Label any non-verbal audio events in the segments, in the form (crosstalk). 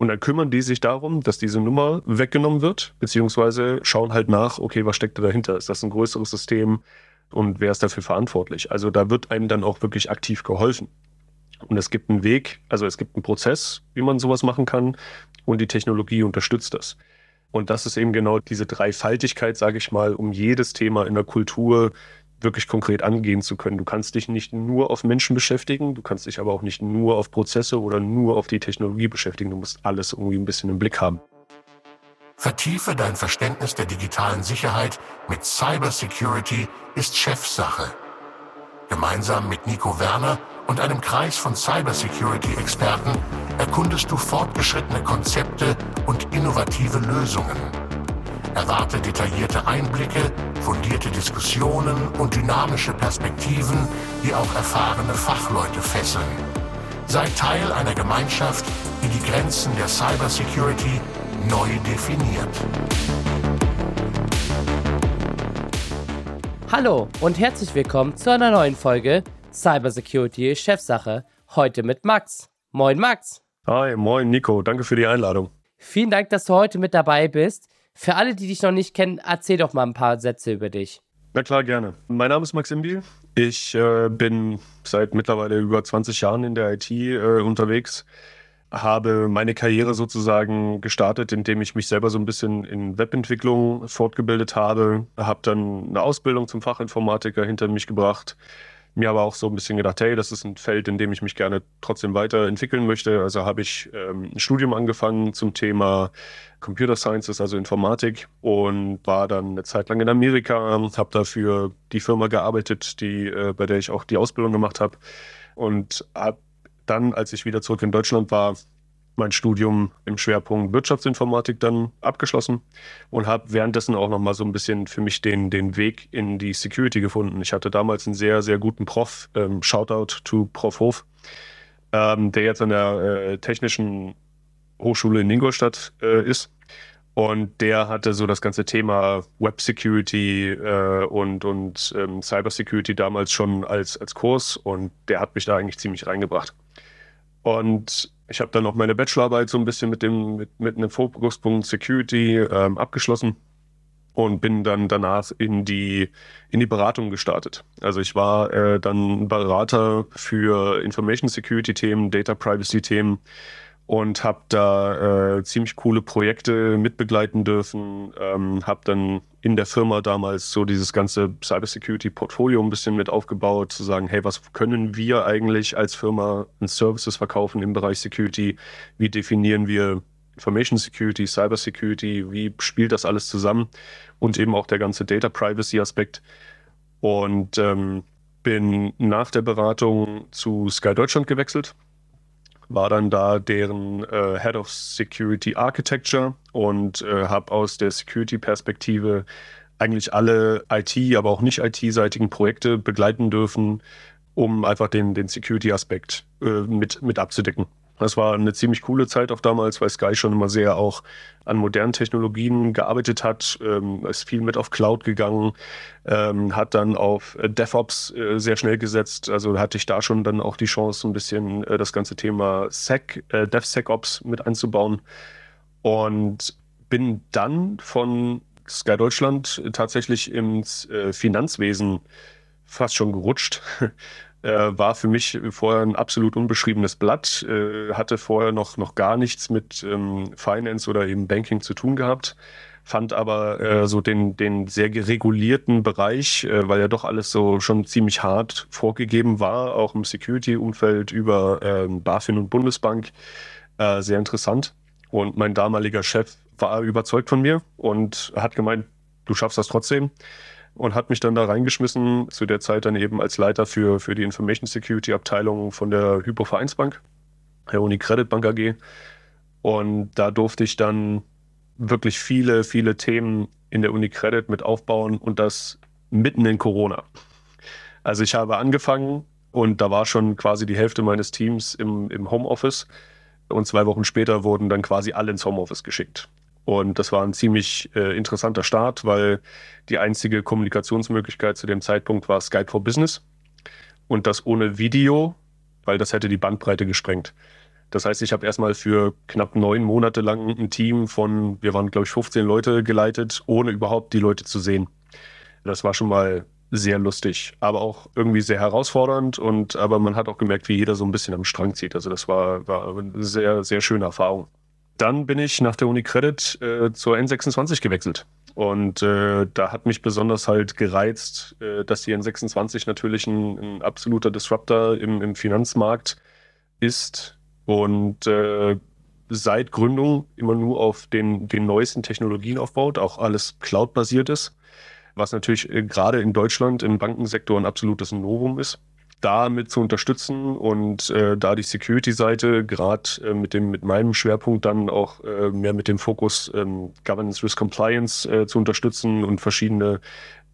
Und dann kümmern die sich darum, dass diese Nummer weggenommen wird, beziehungsweise schauen halt nach, okay, was steckt da dahinter? Ist das ein größeres System und wer ist dafür verantwortlich? Also da wird einem dann auch wirklich aktiv geholfen. Und es gibt einen Weg, also es gibt einen Prozess, wie man sowas machen kann und die Technologie unterstützt das. Und das ist eben genau diese Dreifaltigkeit, sage ich mal, um jedes Thema in der Kultur wirklich konkret angehen zu können. Du kannst dich nicht nur auf Menschen beschäftigen, du kannst dich aber auch nicht nur auf Prozesse oder nur auf die Technologie beschäftigen. Du musst alles irgendwie ein bisschen im Blick haben. Vertiefe dein Verständnis der digitalen Sicherheit mit Cybersecurity ist Chefsache. Gemeinsam mit Nico Werner und einem Kreis von Cybersecurity-Experten erkundest du fortgeschrittene Konzepte und innovative Lösungen Erwarte detaillierte Einblicke, fundierte Diskussionen und dynamische Perspektiven, die auch erfahrene Fachleute fesseln. Sei Teil einer Gemeinschaft, die die Grenzen der Cybersecurity neu definiert. Hallo und herzlich willkommen zu einer neuen Folge Cybersecurity Chefsache. Heute mit Max. Moin Max. Hi, moin Nico. Danke für die Einladung. Vielen Dank, dass du heute mit dabei bist. Für alle, die dich noch nicht kennen, erzähl doch mal ein paar Sätze über dich. Na klar, gerne. Mein Name ist Max Imbi. Ich äh, bin seit mittlerweile über 20 Jahren in der IT äh, unterwegs, habe meine Karriere sozusagen gestartet, indem ich mich selber so ein bisschen in Webentwicklung fortgebildet habe, habe dann eine Ausbildung zum Fachinformatiker hinter mich gebracht, mir aber auch so ein bisschen gedacht, hey, das ist ein Feld, in dem ich mich gerne trotzdem weiterentwickeln möchte. Also habe ich ähm, ein Studium angefangen zum Thema Computer Sciences, also Informatik, und war dann eine Zeit lang in Amerika, habe dafür die Firma gearbeitet, die, äh, bei der ich auch die Ausbildung gemacht habe. Und habe dann, als ich wieder zurück in Deutschland war, mein Studium im Schwerpunkt Wirtschaftsinformatik dann abgeschlossen und habe währenddessen auch noch mal so ein bisschen für mich den, den Weg in die Security gefunden. Ich hatte damals einen sehr, sehr guten Prof, ähm, Shoutout to Prof Hof, ähm, der jetzt an der äh, Technischen Hochschule in Ingolstadt äh, ist. Und der hatte so das ganze Thema Web Security äh, und, und ähm, Cyber Security damals schon als, als Kurs und der hat mich da eigentlich ziemlich reingebracht. Und ich habe dann noch meine Bachelorarbeit so ein bisschen mit dem mit, mit einem Fokuspunkt Security ähm, abgeschlossen und bin dann danach in die in die Beratung gestartet. Also ich war äh, dann Berater für Information Security Themen, Data Privacy Themen und habe da äh, ziemlich coole Projekte mitbegleiten dürfen. Ähm, habe dann in der Firma damals so dieses ganze Cybersecurity-Portfolio ein bisschen mit aufgebaut, zu sagen, hey, was können wir eigentlich als Firma an Services verkaufen im Bereich Security? Wie definieren wir Information Security, Cyber Security? Wie spielt das alles zusammen? Und eben auch der ganze Data Privacy-Aspekt. Und ähm, bin nach der Beratung zu Sky Deutschland gewechselt war dann da deren äh, Head of Security Architecture und äh, habe aus der Security-Perspektive eigentlich alle IT, aber auch nicht IT-seitigen Projekte begleiten dürfen, um einfach den, den Security-Aspekt äh, mit, mit abzudecken. Das war eine ziemlich coole Zeit auch damals, weil Sky schon immer sehr auch an modernen Technologien gearbeitet hat, ähm, ist viel mit auf Cloud gegangen, ähm, hat dann auf äh, DevOps äh, sehr schnell gesetzt. Also hatte ich da schon dann auch die Chance, ein bisschen äh, das ganze Thema Sec, äh, DevSecOps mit einzubauen. Und bin dann von Sky Deutschland tatsächlich ins äh, Finanzwesen fast schon gerutscht. (laughs) äh, war für mich vorher ein absolut unbeschriebenes Blatt, äh, hatte vorher noch, noch gar nichts mit ähm, Finance oder eben Banking zu tun gehabt, fand aber äh, so den, den sehr geregulierten Bereich, äh, weil ja doch alles so schon ziemlich hart vorgegeben war, auch im Security-Umfeld über ähm, BaFin und Bundesbank, äh, sehr interessant. Und mein damaliger Chef war überzeugt von mir und hat gemeint, du schaffst das trotzdem und hat mich dann da reingeschmissen, zu der Zeit dann eben als Leiter für, für die Information Security Abteilung von der Hypo Vereinsbank, der Unicredit Bank AG. Und da durfte ich dann wirklich viele, viele Themen in der Unicredit mit aufbauen und das mitten in Corona. Also ich habe angefangen und da war schon quasi die Hälfte meines Teams im, im Homeoffice und zwei Wochen später wurden dann quasi alle ins Homeoffice geschickt. Und das war ein ziemlich äh, interessanter Start, weil die einzige Kommunikationsmöglichkeit zu dem Zeitpunkt war Skype for Business. Und das ohne Video, weil das hätte die Bandbreite gesprengt. Das heißt, ich habe erstmal für knapp neun Monate lang ein Team von, wir waren, glaube ich, 15 Leute geleitet, ohne überhaupt die Leute zu sehen. Das war schon mal sehr lustig, aber auch irgendwie sehr herausfordernd und aber man hat auch gemerkt, wie jeder so ein bisschen am Strang zieht. Also das war, war eine sehr, sehr schöne Erfahrung. Dann bin ich nach der Uni Credit äh, zur N26 gewechselt. Und äh, da hat mich besonders halt gereizt, äh, dass die N26 natürlich ein, ein absoluter Disruptor im, im, Finanzmarkt ist und äh, seit Gründung immer nur auf den, den neuesten Technologien aufbaut, auch alles cloud-basiert ist, was natürlich äh, gerade in Deutschland im Bankensektor ein absolutes Novum ist damit zu unterstützen und äh, da die Security-Seite gerade äh, mit dem mit meinem Schwerpunkt dann auch äh, mehr mit dem Fokus ähm, Governance Risk Compliance äh, zu unterstützen und verschiedene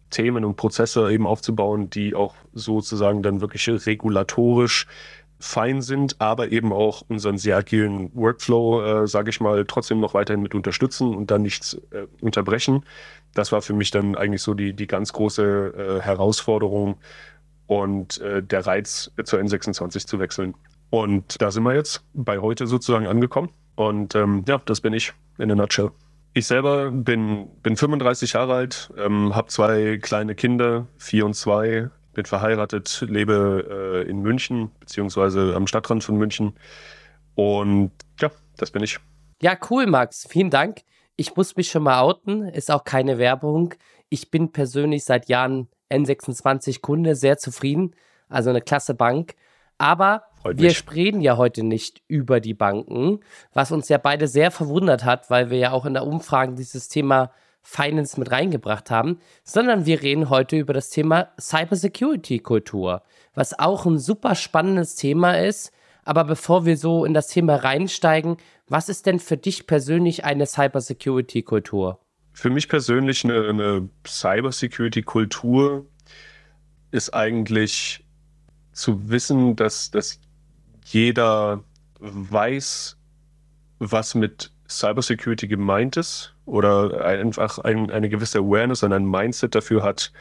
Themen und Prozesse eben aufzubauen, die auch sozusagen dann wirklich regulatorisch fein sind, aber eben auch unseren sehr agilen Workflow, äh, sage ich mal, trotzdem noch weiterhin mit unterstützen und dann nichts äh, unterbrechen. Das war für mich dann eigentlich so die, die ganz große äh, Herausforderung, und äh, der Reiz zur N26 zu wechseln. Und da sind wir jetzt bei heute sozusagen angekommen. Und ähm, ja, das bin ich in a nutshell. Ich selber bin, bin 35 Jahre alt, ähm, habe zwei kleine Kinder, vier und zwei, bin verheiratet, lebe äh, in München, beziehungsweise am Stadtrand von München. Und ja, das bin ich. Ja, cool, Max. Vielen Dank. Ich muss mich schon mal outen, ist auch keine Werbung. Ich bin persönlich seit Jahren N26-Kunde, sehr zufrieden. Also eine klasse Bank. Aber Freut wir sprechen ja heute nicht über die Banken, was uns ja beide sehr verwundert hat, weil wir ja auch in der Umfrage dieses Thema Finance mit reingebracht haben, sondern wir reden heute über das Thema Cybersecurity-Kultur, was auch ein super spannendes Thema ist. Aber bevor wir so in das Thema reinsteigen, was ist denn für dich persönlich eine Cybersecurity-Kultur? Für mich persönlich eine, eine Cybersecurity-Kultur ist eigentlich zu wissen, dass, dass jeder weiß, was mit Cybersecurity gemeint ist oder einfach ein, eine gewisse Awareness und ein Mindset dafür hat,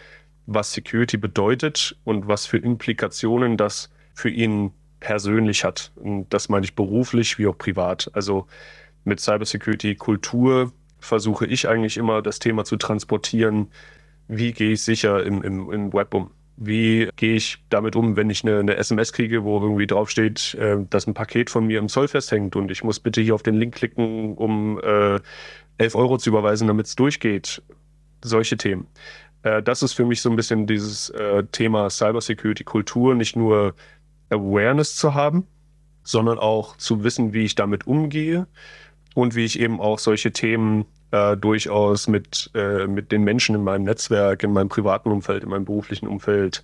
was Security bedeutet und was für Implikationen das für ihn persönlich hat. Und das meine ich beruflich wie auch privat. Also mit Cybersecurity Kultur versuche ich eigentlich immer das Thema zu transportieren, wie gehe ich sicher im, im, im Web um? Wie gehe ich damit um, wenn ich eine, eine SMS kriege, wo irgendwie draufsteht, äh, dass ein Paket von mir im Zoll festhängt und ich muss bitte hier auf den Link klicken, um äh, 11 Euro zu überweisen, damit es durchgeht? Solche Themen. Äh, das ist für mich so ein bisschen dieses äh, Thema Cybersecurity-Kultur, nicht nur Awareness zu haben, sondern auch zu wissen, wie ich damit umgehe und wie ich eben auch solche Themen äh, durchaus mit, äh, mit den Menschen in meinem Netzwerk, in meinem privaten Umfeld, in meinem beruflichen Umfeld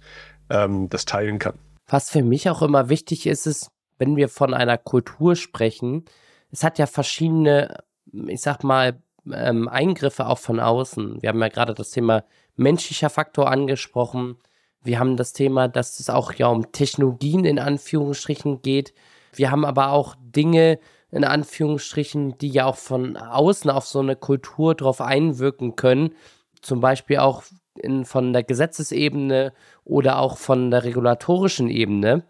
ähm, das teilen kann. Was für mich auch immer wichtig ist, ist, wenn wir von einer Kultur sprechen, es hat ja verschiedene, ich sag mal, ähm, Eingriffe auch von außen. Wir haben ja gerade das Thema menschlicher Faktor angesprochen. Wir haben das Thema, dass es auch ja um Technologien in Anführungsstrichen geht. Wir haben aber auch Dinge, in Anführungsstrichen, die ja auch von außen auf so eine Kultur drauf einwirken können. Zum Beispiel auch in, von der Gesetzesebene oder auch von der regulatorischen Ebene.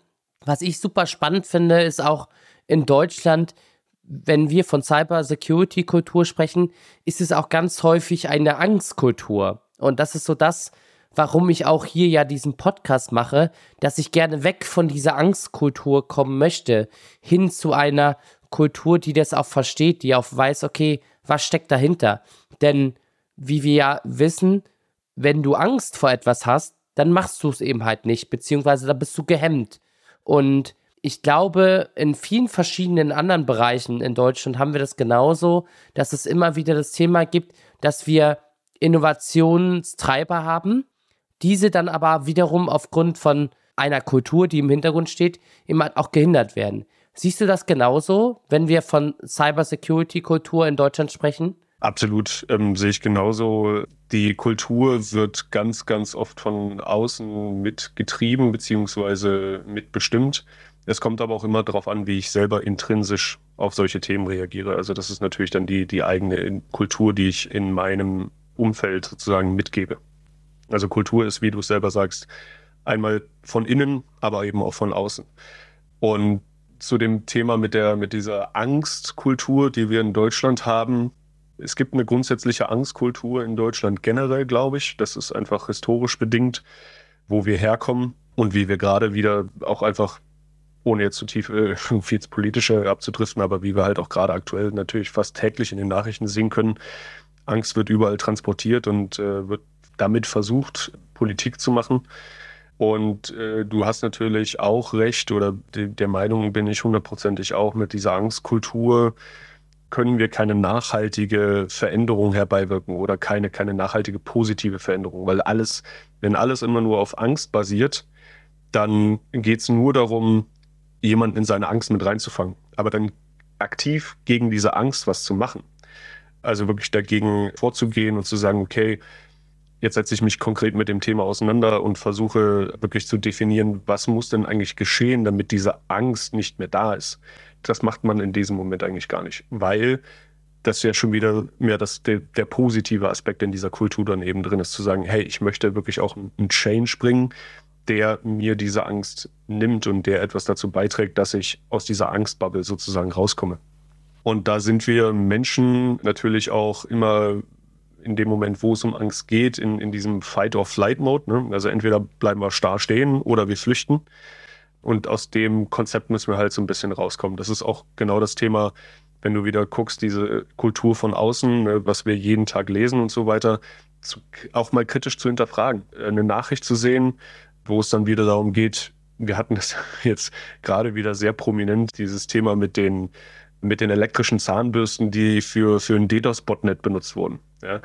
Was ich super spannend finde, ist auch in Deutschland, wenn wir von Cyber-Security-Kultur sprechen, ist es auch ganz häufig eine Angstkultur. Und das ist so das, warum ich auch hier ja diesen Podcast mache, dass ich gerne weg von dieser Angstkultur kommen möchte, hin zu einer Kultur, die das auch versteht, die auch weiß, okay, was steckt dahinter. Denn wie wir ja wissen, wenn du Angst vor etwas hast, dann machst du es eben halt nicht, beziehungsweise da bist du gehemmt. Und ich glaube, in vielen verschiedenen anderen Bereichen in Deutschland haben wir das genauso, dass es immer wieder das Thema gibt, dass wir Innovationstreiber haben, diese dann aber wiederum aufgrund von einer Kultur, die im Hintergrund steht, immer auch gehindert werden. Siehst du das genauso, wenn wir von Cybersecurity-Kultur in Deutschland sprechen? Absolut, ähm, sehe ich genauso. Die Kultur wird ganz, ganz oft von außen mitgetrieben bzw. mitbestimmt. Es kommt aber auch immer darauf an, wie ich selber intrinsisch auf solche Themen reagiere. Also das ist natürlich dann die, die eigene Kultur, die ich in meinem Umfeld sozusagen mitgebe. Also Kultur ist, wie du es selber sagst, einmal von innen, aber eben auch von außen. Und zu dem Thema mit, der, mit dieser Angstkultur, die wir in Deutschland haben. Es gibt eine grundsätzliche Angstkultur in Deutschland generell, glaube ich. Das ist einfach historisch bedingt, wo wir herkommen und wie wir gerade wieder auch einfach, ohne jetzt zu tief äh, (laughs) viel politische abzudriften, aber wie wir halt auch gerade aktuell natürlich fast täglich in den Nachrichten sehen können, Angst wird überall transportiert und äh, wird damit versucht, Politik zu machen. Und äh, du hast natürlich auch recht, oder de der Meinung bin ich hundertprozentig auch, mit dieser Angstkultur können wir keine nachhaltige Veränderung herbeiwirken oder keine, keine nachhaltige positive Veränderung, weil alles, wenn alles immer nur auf Angst basiert, dann geht es nur darum, jemanden in seine Angst mit reinzufangen. Aber dann aktiv gegen diese Angst was zu machen. Also wirklich dagegen vorzugehen und zu sagen, okay, Jetzt setze ich mich konkret mit dem Thema auseinander und versuche wirklich zu definieren, was muss denn eigentlich geschehen, damit diese Angst nicht mehr da ist. Das macht man in diesem Moment eigentlich gar nicht, weil das ja schon wieder mehr das, der, der positive Aspekt in dieser Kultur dann eben drin ist, zu sagen, hey, ich möchte wirklich auch einen Change bringen, der mir diese Angst nimmt und der etwas dazu beiträgt, dass ich aus dieser Angstbubble sozusagen rauskomme. Und da sind wir Menschen natürlich auch immer in dem Moment, wo es um Angst geht, in, in diesem Fight-or-Flight-Mode. Ne? Also entweder bleiben wir starr stehen oder wir flüchten. Und aus dem Konzept müssen wir halt so ein bisschen rauskommen. Das ist auch genau das Thema, wenn du wieder guckst, diese Kultur von außen, ne, was wir jeden Tag lesen und so weiter, zu, auch mal kritisch zu hinterfragen. Eine Nachricht zu sehen, wo es dann wieder darum geht, wir hatten das (laughs) jetzt gerade wieder sehr prominent, dieses Thema mit den, mit den elektrischen Zahnbürsten, die für, für ein DDoS-Botnet benutzt wurden. Ja.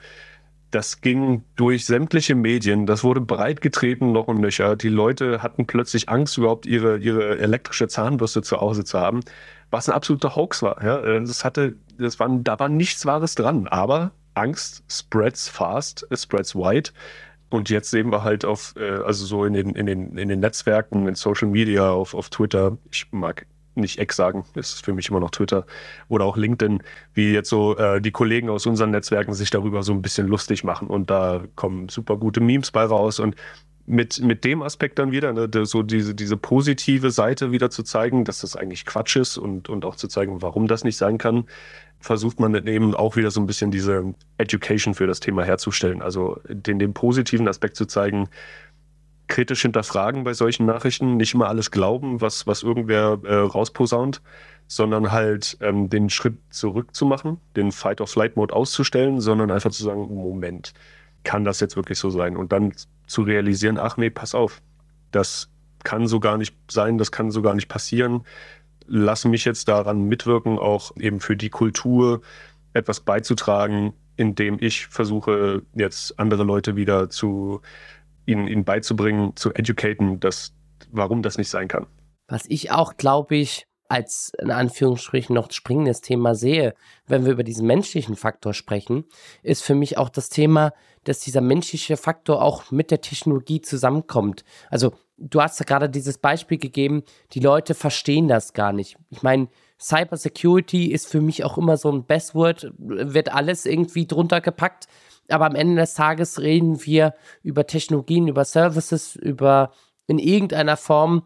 Das ging durch sämtliche Medien, das wurde breit getreten noch und nöcher. Die Leute hatten plötzlich Angst, überhaupt ihre, ihre elektrische Zahnbürste zu Hause zu haben, was ein absoluter Hoax war. Ja. Das hatte, das war, da war nichts Wahres dran, aber Angst spreads fast, spreads wide. Und jetzt sehen wir halt auf, äh, also so in den, in den, in den Netzwerken, in Social Media, auf, auf Twitter, ich mag nicht Ex sagen, das ist für mich immer noch Twitter oder auch LinkedIn, wie jetzt so äh, die Kollegen aus unseren Netzwerken sich darüber so ein bisschen lustig machen. Und da kommen super gute Memes bei raus. Und mit, mit dem Aspekt dann wieder, ne, so diese, diese positive Seite wieder zu zeigen, dass das eigentlich Quatsch ist und, und auch zu zeigen, warum das nicht sein kann, versucht man dann eben auch wieder so ein bisschen diese Education für das Thema herzustellen. Also den, den positiven Aspekt zu zeigen, kritisch hinterfragen bei solchen Nachrichten, nicht immer alles glauben, was, was irgendwer äh, rausposaunt, sondern halt ähm, den Schritt zurück zu machen, den Fight-or-Flight-Mode auszustellen, sondern einfach zu sagen, Moment, kann das jetzt wirklich so sein? Und dann zu realisieren, ach nee, pass auf, das kann so gar nicht sein, das kann so gar nicht passieren. Lass mich jetzt daran mitwirken, auch eben für die Kultur etwas beizutragen, indem ich versuche, jetzt andere Leute wieder zu ihnen, ihnen beizubringen, zu educaten, dass, warum das nicht sein kann. Was ich auch, glaube ich, als in Anführungsstrichen noch springendes Thema sehe, wenn wir über diesen menschlichen Faktor sprechen, ist für mich auch das Thema, dass dieser menschliche Faktor auch mit der Technologie zusammenkommt. Also du hast ja gerade dieses Beispiel gegeben, die Leute verstehen das gar nicht. Ich meine, Cybersecurity ist für mich auch immer so ein Bestword, wird alles irgendwie drunter gepackt. Aber am Ende des Tages reden wir über Technologien, über Services, über in irgendeiner Form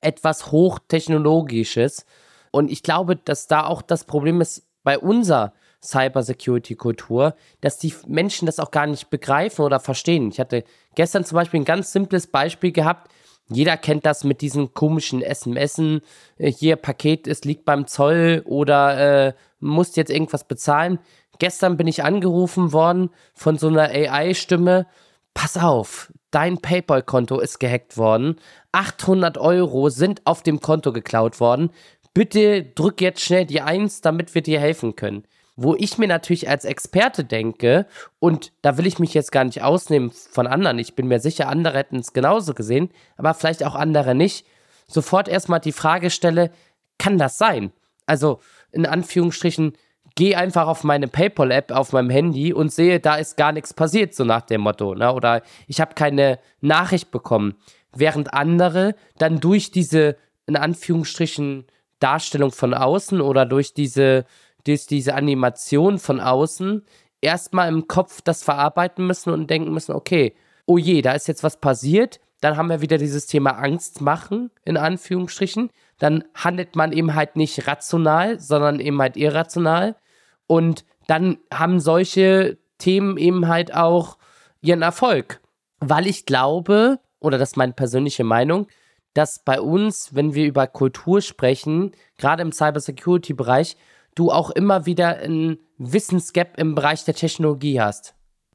etwas Hochtechnologisches. Und ich glaube, dass da auch das Problem ist bei unserer Cybersecurity-Kultur, dass die Menschen das auch gar nicht begreifen oder verstehen. Ich hatte gestern zum Beispiel ein ganz simples Beispiel gehabt. Jeder kennt das mit diesen komischen SMSen. Äh, hier Paket ist liegt beim Zoll oder äh, musst jetzt irgendwas bezahlen. Gestern bin ich angerufen worden von so einer AI-Stimme. Pass auf, dein PayPal-Konto ist gehackt worden. 800 Euro sind auf dem Konto geklaut worden. Bitte drück jetzt schnell die Eins, damit wir dir helfen können. Wo ich mir natürlich als Experte denke, und da will ich mich jetzt gar nicht ausnehmen von anderen, ich bin mir sicher, andere hätten es genauso gesehen, aber vielleicht auch andere nicht, sofort erstmal die Frage stelle, kann das sein? Also in Anführungsstrichen, gehe einfach auf meine PayPal-App auf meinem Handy und sehe, da ist gar nichts passiert, so nach dem Motto. Ne? Oder ich habe keine Nachricht bekommen. Während andere dann durch diese, in Anführungsstrichen, Darstellung von außen oder durch diese, durch diese Animation von außen erstmal im Kopf das verarbeiten müssen und denken müssen, okay, oh je, da ist jetzt was passiert. dann haben wir wieder dieses Thema Angst machen, in Anführungsstrichen. Dann handelt man eben halt nicht rational, sondern eben halt irrational. Und dann haben solche Themen eben halt auch ihren Erfolg. Weil ich glaube, oder das ist meine persönliche Meinung, dass bei uns, wenn wir über Kultur sprechen, gerade im Cybersecurity-Bereich, du auch immer wieder ein Wissensgap im Bereich der Technologie hast.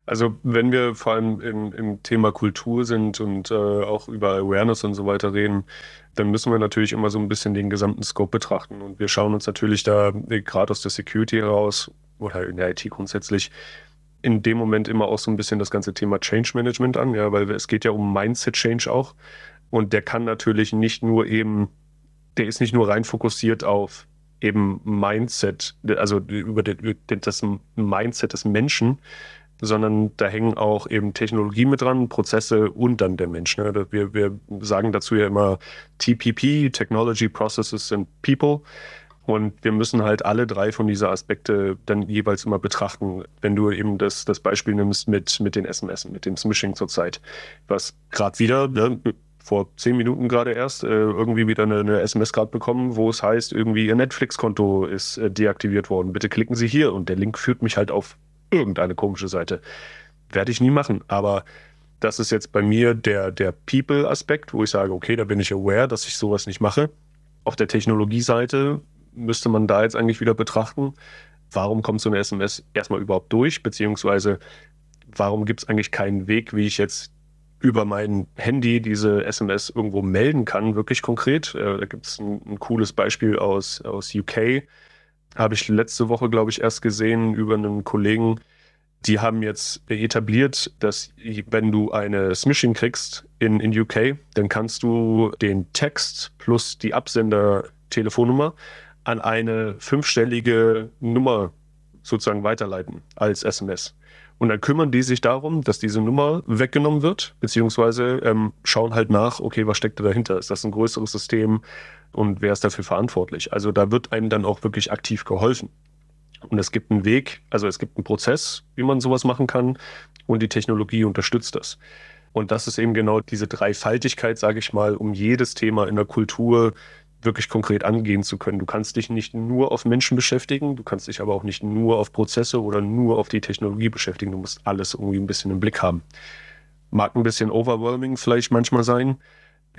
Also wenn wir vor allem im, im Thema Kultur sind und äh, auch über Awareness und so weiter reden, dann müssen wir natürlich immer so ein bisschen den gesamten Scope betrachten. Und wir schauen uns natürlich da äh, gerade aus der Security heraus oder in der IT grundsätzlich in dem Moment immer auch so ein bisschen das ganze Thema Change Management an, ja, weil es geht ja um Mindset Change auch. Und der kann natürlich nicht nur eben, der ist nicht nur rein fokussiert auf eben Mindset, also über das Mindset des Menschen, sondern da hängen auch eben Technologie mit dran, Prozesse und dann der Mensch. Ne? Wir, wir sagen dazu ja immer TPP, Technology, Processes and People. Und wir müssen halt alle drei von dieser Aspekte dann jeweils immer betrachten. Wenn du eben das, das Beispiel nimmst mit, mit den SMS, mit dem Smishing zurzeit, was gerade wieder, ne, vor zehn Minuten gerade erst, äh, irgendwie wieder eine, eine SMS gerade bekommen, wo es heißt, irgendwie Ihr Netflix-Konto ist äh, deaktiviert worden. Bitte klicken Sie hier. Und der Link führt mich halt auf irgendeine komische Seite. Werde ich nie machen, aber das ist jetzt bei mir der, der People-Aspekt, wo ich sage, okay, da bin ich aware, dass ich sowas nicht mache. Auf der Technologieseite müsste man da jetzt eigentlich wieder betrachten, warum kommt so eine SMS erstmal überhaupt durch, beziehungsweise warum gibt es eigentlich keinen Weg, wie ich jetzt über mein Handy diese SMS irgendwo melden kann, wirklich konkret. Äh, da gibt es ein, ein, cooles Beispiel aus, aus UK, habe ich letzte Woche, glaube ich, erst gesehen über einen Kollegen. Die haben jetzt etabliert, dass wenn du eine Smishing kriegst in, in UK, dann kannst du den Text plus die Absender-Telefonnummer an eine fünfstellige Nummer sozusagen weiterleiten als SMS. Und dann kümmern die sich darum, dass diese Nummer weggenommen wird, beziehungsweise ähm, schauen halt nach, okay, was steckt da dahinter? Ist das ein größeres System? Und wer ist dafür verantwortlich. Also da wird einem dann auch wirklich aktiv geholfen. Und es gibt einen Weg, also es gibt einen Prozess, wie man sowas machen kann und die Technologie unterstützt das. Und das ist eben genau diese Dreifaltigkeit, sage ich mal, um jedes Thema in der Kultur wirklich konkret angehen zu können. Du kannst dich nicht nur auf Menschen beschäftigen, du kannst dich aber auch nicht nur auf Prozesse oder nur auf die Technologie beschäftigen. Du musst alles irgendwie ein bisschen im Blick haben. Mag ein bisschen overwhelming vielleicht manchmal sein,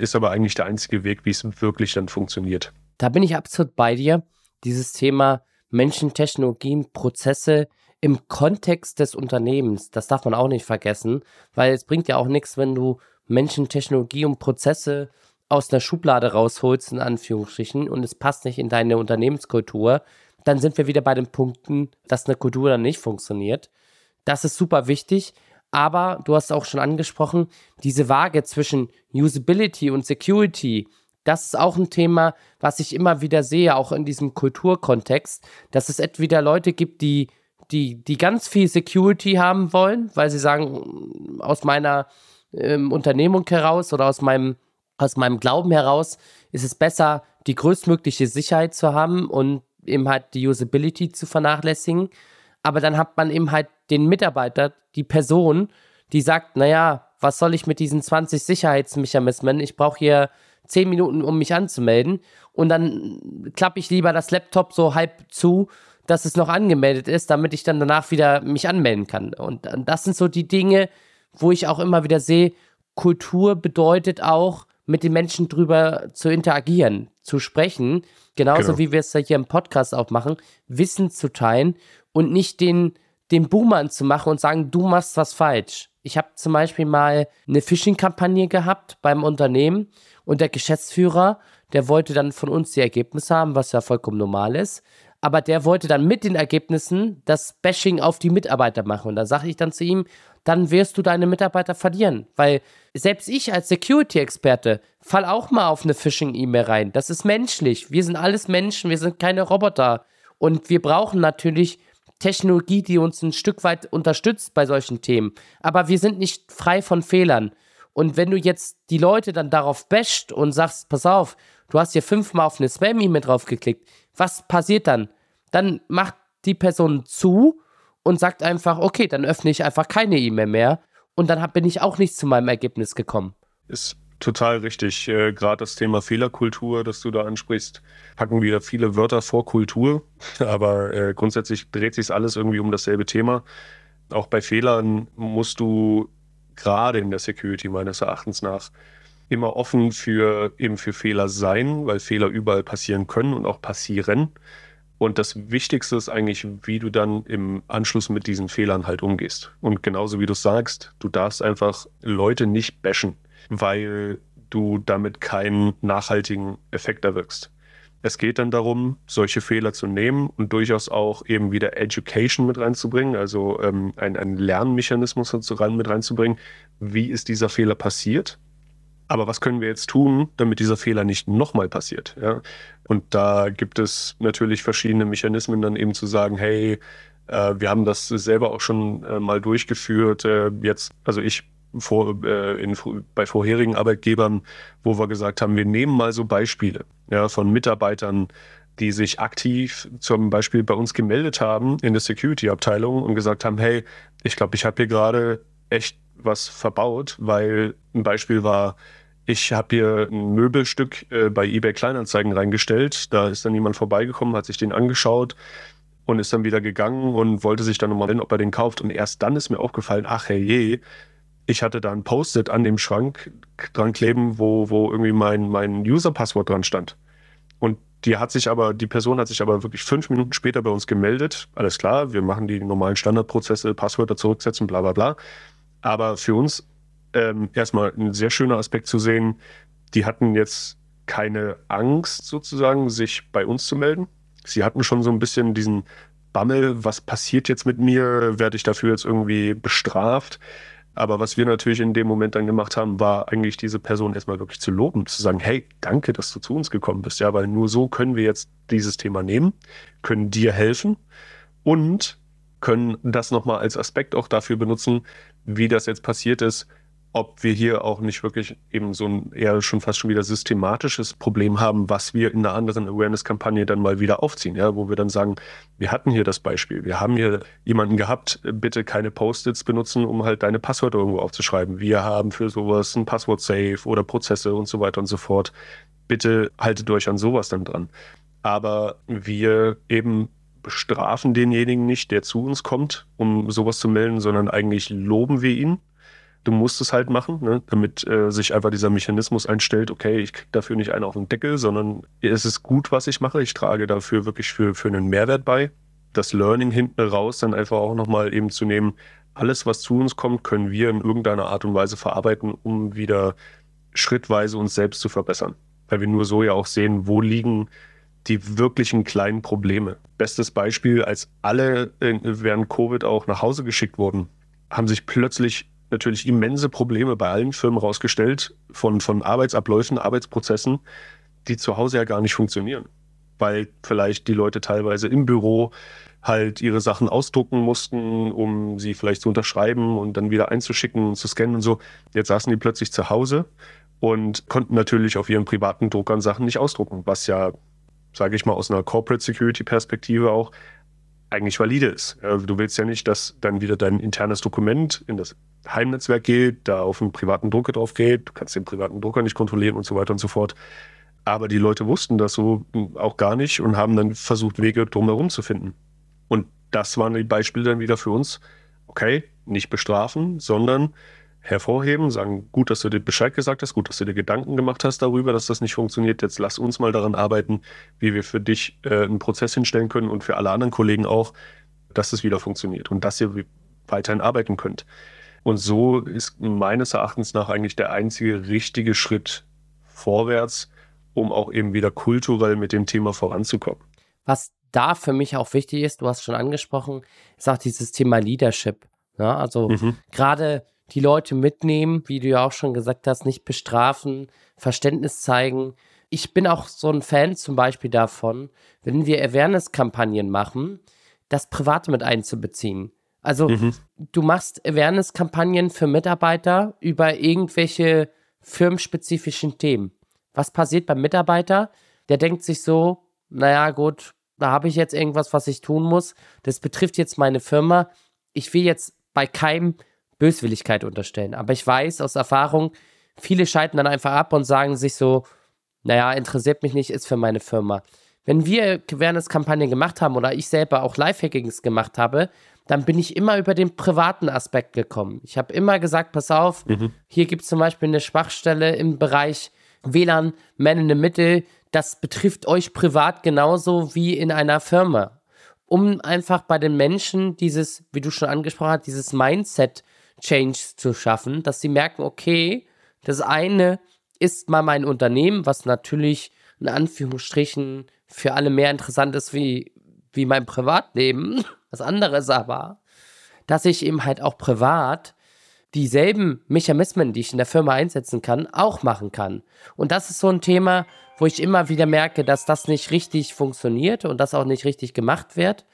ist aber eigentlich der einzige Weg, wie es wirklich dann funktioniert. Da bin ich absolut bei dir. Dieses Thema Menschen, Technologien, Prozesse im Kontext des Unternehmens, das darf man auch nicht vergessen, weil es bringt ja auch nichts, wenn du Menschen, Technologie und Prozesse aus einer Schublade rausholst, in Anführungsstrichen, und es passt nicht in deine Unternehmenskultur, dann sind wir wieder bei den Punkten, dass eine Kultur dann nicht funktioniert. Das ist super wichtig. Aber du hast auch schon angesprochen, diese Waage zwischen Usability und Security, das ist auch ein Thema, was ich immer wieder sehe, auch in diesem Kulturkontext, dass es entweder Leute gibt, die, die, die ganz viel Security haben wollen, weil sie sagen, aus meiner ähm, Unternehmung heraus oder aus meinem, aus meinem Glauben heraus ist es besser, die größtmögliche Sicherheit zu haben und eben halt die Usability zu vernachlässigen aber dann hat man eben halt den Mitarbeiter, die Person, die sagt, naja, was soll ich mit diesen 20 Sicherheitsmechanismen? Ich brauche hier 10 Minuten, um mich anzumelden. Und dann klappe ich lieber das Laptop so halb zu, dass es noch angemeldet ist, damit ich dann danach wieder mich anmelden kann. Und das sind so die Dinge, wo ich auch immer wieder sehe, Kultur bedeutet auch, mit den Menschen drüber zu interagieren, zu sprechen. Genauso genau. wie wir es hier im Podcast auch machen, Wissen zu teilen und nicht den, den Boomern zu machen und sagen, du machst was falsch. Ich habe zum Beispiel mal eine Phishing-Kampagne gehabt beim Unternehmen und der Geschäftsführer, der wollte dann von uns die Ergebnisse haben, was ja vollkommen normal ist. Aber der wollte dann mit den Ergebnissen das Bashing auf die Mitarbeiter machen. Und da sage ich dann zu ihm, dann wirst du deine Mitarbeiter verlieren. Weil selbst ich als Security-Experte fall auch mal auf eine Phishing-E-Mail rein. Das ist menschlich. Wir sind alles Menschen, wir sind keine Roboter. Und wir brauchen natürlich Technologie, die uns ein Stück weit unterstützt bei solchen Themen. Aber wir sind nicht frei von Fehlern. Und wenn du jetzt die Leute dann darauf basht und sagst, pass auf, du hast hier fünfmal auf eine Spam-E-Mail draufgeklickt, was passiert dann? Dann macht die Person zu und sagt einfach, okay, dann öffne ich einfach keine E-Mail mehr und dann bin ich auch nicht zu meinem Ergebnis gekommen. Ist total richtig. Äh, Gerade das Thema Fehlerkultur, das du da ansprichst, packen wieder viele Wörter vor Kultur, (laughs) aber äh, grundsätzlich dreht sich alles irgendwie um dasselbe Thema. Auch bei Fehlern musst du gerade in der Security meines Erachtens nach immer offen für eben für Fehler sein, weil Fehler überall passieren können und auch passieren. Und das Wichtigste ist eigentlich, wie du dann im Anschluss mit diesen Fehlern halt umgehst. Und genauso wie du sagst, du darfst einfach Leute nicht bashen, weil du damit keinen nachhaltigen Effekt erwirkst. Es geht dann darum, solche Fehler zu nehmen und durchaus auch eben wieder Education mit reinzubringen, also ähm, einen Lernmechanismus mit reinzubringen. Wie ist dieser Fehler passiert? Aber was können wir jetzt tun, damit dieser Fehler nicht nochmal passiert? Ja? Und da gibt es natürlich verschiedene Mechanismen, dann eben zu sagen, hey, äh, wir haben das selber auch schon äh, mal durchgeführt. Äh, jetzt, also ich vor, äh, in, bei vorherigen Arbeitgebern, wo wir gesagt haben, wir nehmen mal so Beispiele ja, von Mitarbeitern, die sich aktiv zum Beispiel bei uns gemeldet haben in der Security-Abteilung und gesagt haben, hey, ich glaube, ich habe hier gerade echt was verbaut, weil ein Beispiel war, ich habe hier ein Möbelstück äh, bei eBay Kleinanzeigen reingestellt. Da ist dann jemand vorbeigekommen, hat sich den angeschaut und ist dann wieder gegangen und wollte sich dann nochmal melden, ob er den kauft. Und erst dann ist mir aufgefallen, ach hey je, ich hatte da ein Post-it an dem Schrank dran kleben, wo, wo irgendwie mein, mein User-Passwort dran stand. Und die hat sich aber, die Person hat sich aber wirklich fünf Minuten später bei uns gemeldet. Alles klar, wir machen die normalen Standardprozesse, Passwörter zurücksetzen, bla bla bla. Aber für uns ähm, erstmal ein sehr schöner Aspekt zu sehen. Die hatten jetzt keine Angst sozusagen, sich bei uns zu melden. Sie hatten schon so ein bisschen diesen Bammel, was passiert jetzt mit mir? Werde ich dafür jetzt irgendwie bestraft? Aber was wir natürlich in dem Moment dann gemacht haben, war eigentlich diese Person erstmal wirklich zu loben, zu sagen, hey, danke, dass du zu uns gekommen bist, ja, weil nur so können wir jetzt dieses Thema nehmen, können dir helfen und können das nochmal als Aspekt auch dafür benutzen, wie das jetzt passiert ist, ob wir hier auch nicht wirklich eben so ein eher schon fast schon wieder systematisches Problem haben, was wir in einer anderen Awareness-Kampagne dann mal wieder aufziehen, ja, wo wir dann sagen, wir hatten hier das Beispiel, wir haben hier jemanden gehabt, bitte keine Post-its benutzen, um halt deine Passwörter irgendwo aufzuschreiben. Wir haben für sowas ein Passwort-Safe oder Prozesse und so weiter und so fort. Bitte haltet euch an sowas dann dran. Aber wir eben bestrafen denjenigen nicht, der zu uns kommt, um sowas zu melden, sondern eigentlich loben wir ihn du musst es halt machen, ne? damit äh, sich einfach dieser Mechanismus einstellt, okay, ich kriege dafür nicht einen auf den Deckel, sondern es ist gut, was ich mache. Ich trage dafür wirklich für, für einen Mehrwert bei. Das Learning hinten raus dann einfach auch nochmal eben zu nehmen, alles, was zu uns kommt, können wir in irgendeiner Art und Weise verarbeiten, um wieder schrittweise uns selbst zu verbessern. Weil wir nur so ja auch sehen, wo liegen die wirklichen kleinen Probleme. Bestes Beispiel, als alle während Covid auch nach Hause geschickt wurden, haben sich plötzlich natürlich immense Probleme bei allen Firmen rausgestellt von, von Arbeitsabläufen, Arbeitsprozessen, die zu Hause ja gar nicht funktionieren. Weil vielleicht die Leute teilweise im Büro halt ihre Sachen ausdrucken mussten, um sie vielleicht zu unterschreiben und dann wieder einzuschicken, zu scannen und so. Jetzt saßen die plötzlich zu Hause und konnten natürlich auf ihren privaten Druckern Sachen nicht ausdrucken, was ja, sage ich mal, aus einer Corporate Security Perspektive auch eigentlich valide ist. Du willst ja nicht, dass dann wieder dein internes Dokument in das Heimnetzwerk geht, da auf einen privaten Drucker drauf geht, du kannst den privaten Drucker nicht kontrollieren und so weiter und so fort. Aber die Leute wussten das so auch gar nicht und haben dann versucht, Wege drumherum zu finden. Und das waren die Beispiele dann wieder für uns. Okay, nicht bestrafen, sondern hervorheben, sagen, gut, dass du dir Bescheid gesagt hast, gut, dass du dir Gedanken gemacht hast darüber, dass das nicht funktioniert. Jetzt lass uns mal daran arbeiten, wie wir für dich äh, einen Prozess hinstellen können und für alle anderen Kollegen auch, dass es wieder funktioniert und dass ihr weiterhin arbeiten könnt. Und so ist meines Erachtens nach eigentlich der einzige richtige Schritt vorwärts, um auch eben wieder kulturell mit dem Thema voranzukommen. Was da für mich auch wichtig ist, du hast schon angesprochen, ist auch dieses Thema Leadership. Ja, also mhm. gerade die Leute mitnehmen, wie du ja auch schon gesagt hast, nicht bestrafen, Verständnis zeigen. Ich bin auch so ein Fan zum Beispiel davon, wenn wir Awareness-Kampagnen machen, das Private mit einzubeziehen. Also mhm. du machst Awareness-Kampagnen für Mitarbeiter über irgendwelche firmenspezifischen Themen. Was passiert beim Mitarbeiter? Der denkt sich so, naja gut, da habe ich jetzt irgendwas, was ich tun muss. Das betrifft jetzt meine Firma. Ich will jetzt bei keinem Böswilligkeit unterstellen. Aber ich weiß aus Erfahrung, viele schalten dann einfach ab und sagen sich so, naja, interessiert mich nicht, ist für meine Firma. Wenn wir Awareness-Kampagnen gemacht haben oder ich selber auch Lifehackings gemacht habe, dann bin ich immer über den privaten Aspekt gekommen. Ich habe immer gesagt, pass auf, mhm. hier gibt es zum Beispiel eine Schwachstelle im Bereich WLAN, Man in the Middle. Das betrifft euch privat genauso wie in einer Firma. Um einfach bei den Menschen dieses, wie du schon angesprochen hast, dieses Mindset-Change zu schaffen, dass sie merken, okay, das eine ist mal mein Unternehmen, was natürlich in Anführungsstrichen für alle mehr interessant ist wie, wie mein Privatleben. (laughs) Was anderes aber, dass ich eben halt auch privat dieselben Mechanismen, die ich in der Firma einsetzen kann, auch machen kann. Und das ist so ein Thema, wo ich immer wieder merke, dass das nicht richtig funktioniert und das auch nicht richtig gemacht wird.